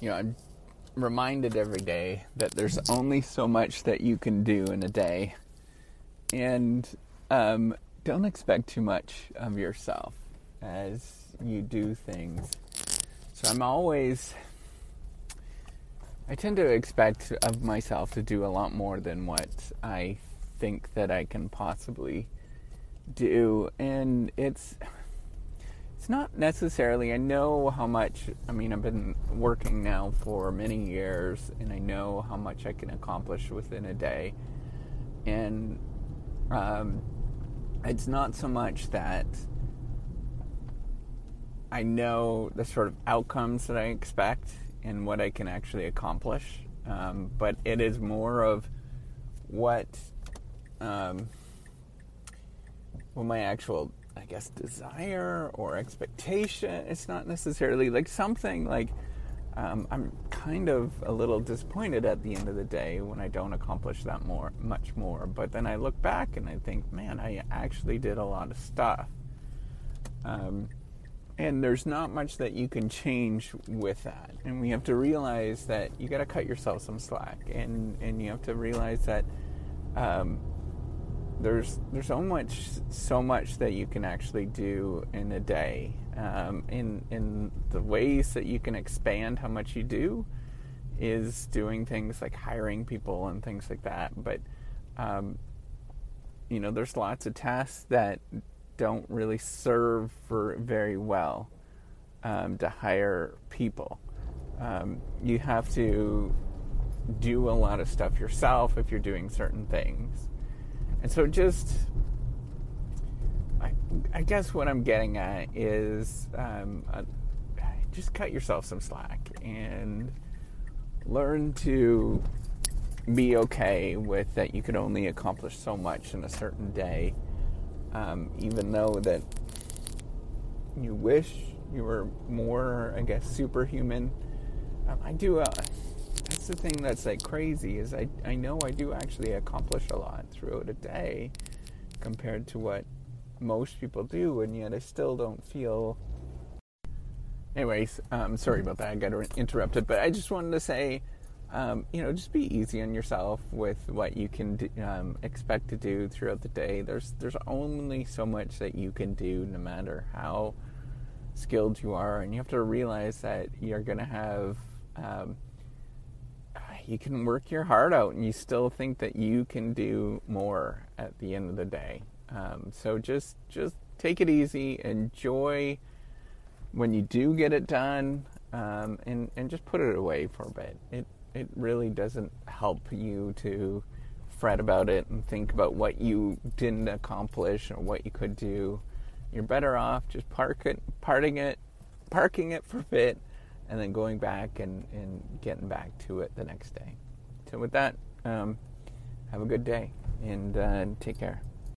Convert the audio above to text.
you know, I'm reminded every day that there's only so much that you can do in a day, and um, don't expect too much of yourself as you do things. So I'm always, I tend to expect of myself to do a lot more than what I think that I can possibly do, and it's it's not necessarily. I know how much. I mean, I've been working now for many years, and I know how much I can accomplish within a day. And um, it's not so much that I know the sort of outcomes that I expect and what I can actually accomplish, um, but it is more of what um, what my actual I guess desire or expectation. It's not necessarily like something like um, I'm kind of a little disappointed at the end of the day when I don't accomplish that more, much more. But then I look back and I think, man, I actually did a lot of stuff. Um, and there's not much that you can change with that. And we have to realize that you got to cut yourself some slack, and and you have to realize that. Um, there's there's so much so much that you can actually do in a day. Um, in in the ways that you can expand how much you do is doing things like hiring people and things like that. But um, you know there's lots of tasks that don't really serve for very well um, to hire people. Um, you have to do a lot of stuff yourself if you're doing certain things and so just, I, I guess what I'm getting at is um, uh, just cut yourself some slack and learn to be okay with that you can only accomplish so much in a certain day, um, even though that you wish you were more, I guess, superhuman. Um, I do. Uh, that's the thing that's like crazy is I, I know I do actually accomplish a lot throughout a day compared to what most people do and yet I still don't feel anyways um, sorry about that I got interrupted but I just wanted to say um, you know just be easy on yourself with what you can do, um, expect to do throughout the day. There's there's only so much that you can do no matter how skilled you are and you have to realize that you're to have um, you can work your heart out and you still think that you can do more at the end of the day. Um, so just just take it easy, enjoy when you do get it done, um, and and just put it away for a bit. It it really doesn't help you to fret about it and think about what you didn't accomplish or what you could do. You're better off just park it, parting it, parking it for a bit, and then going back and, and getting back to it the next day. So, with that, um, have a good day and uh, take care.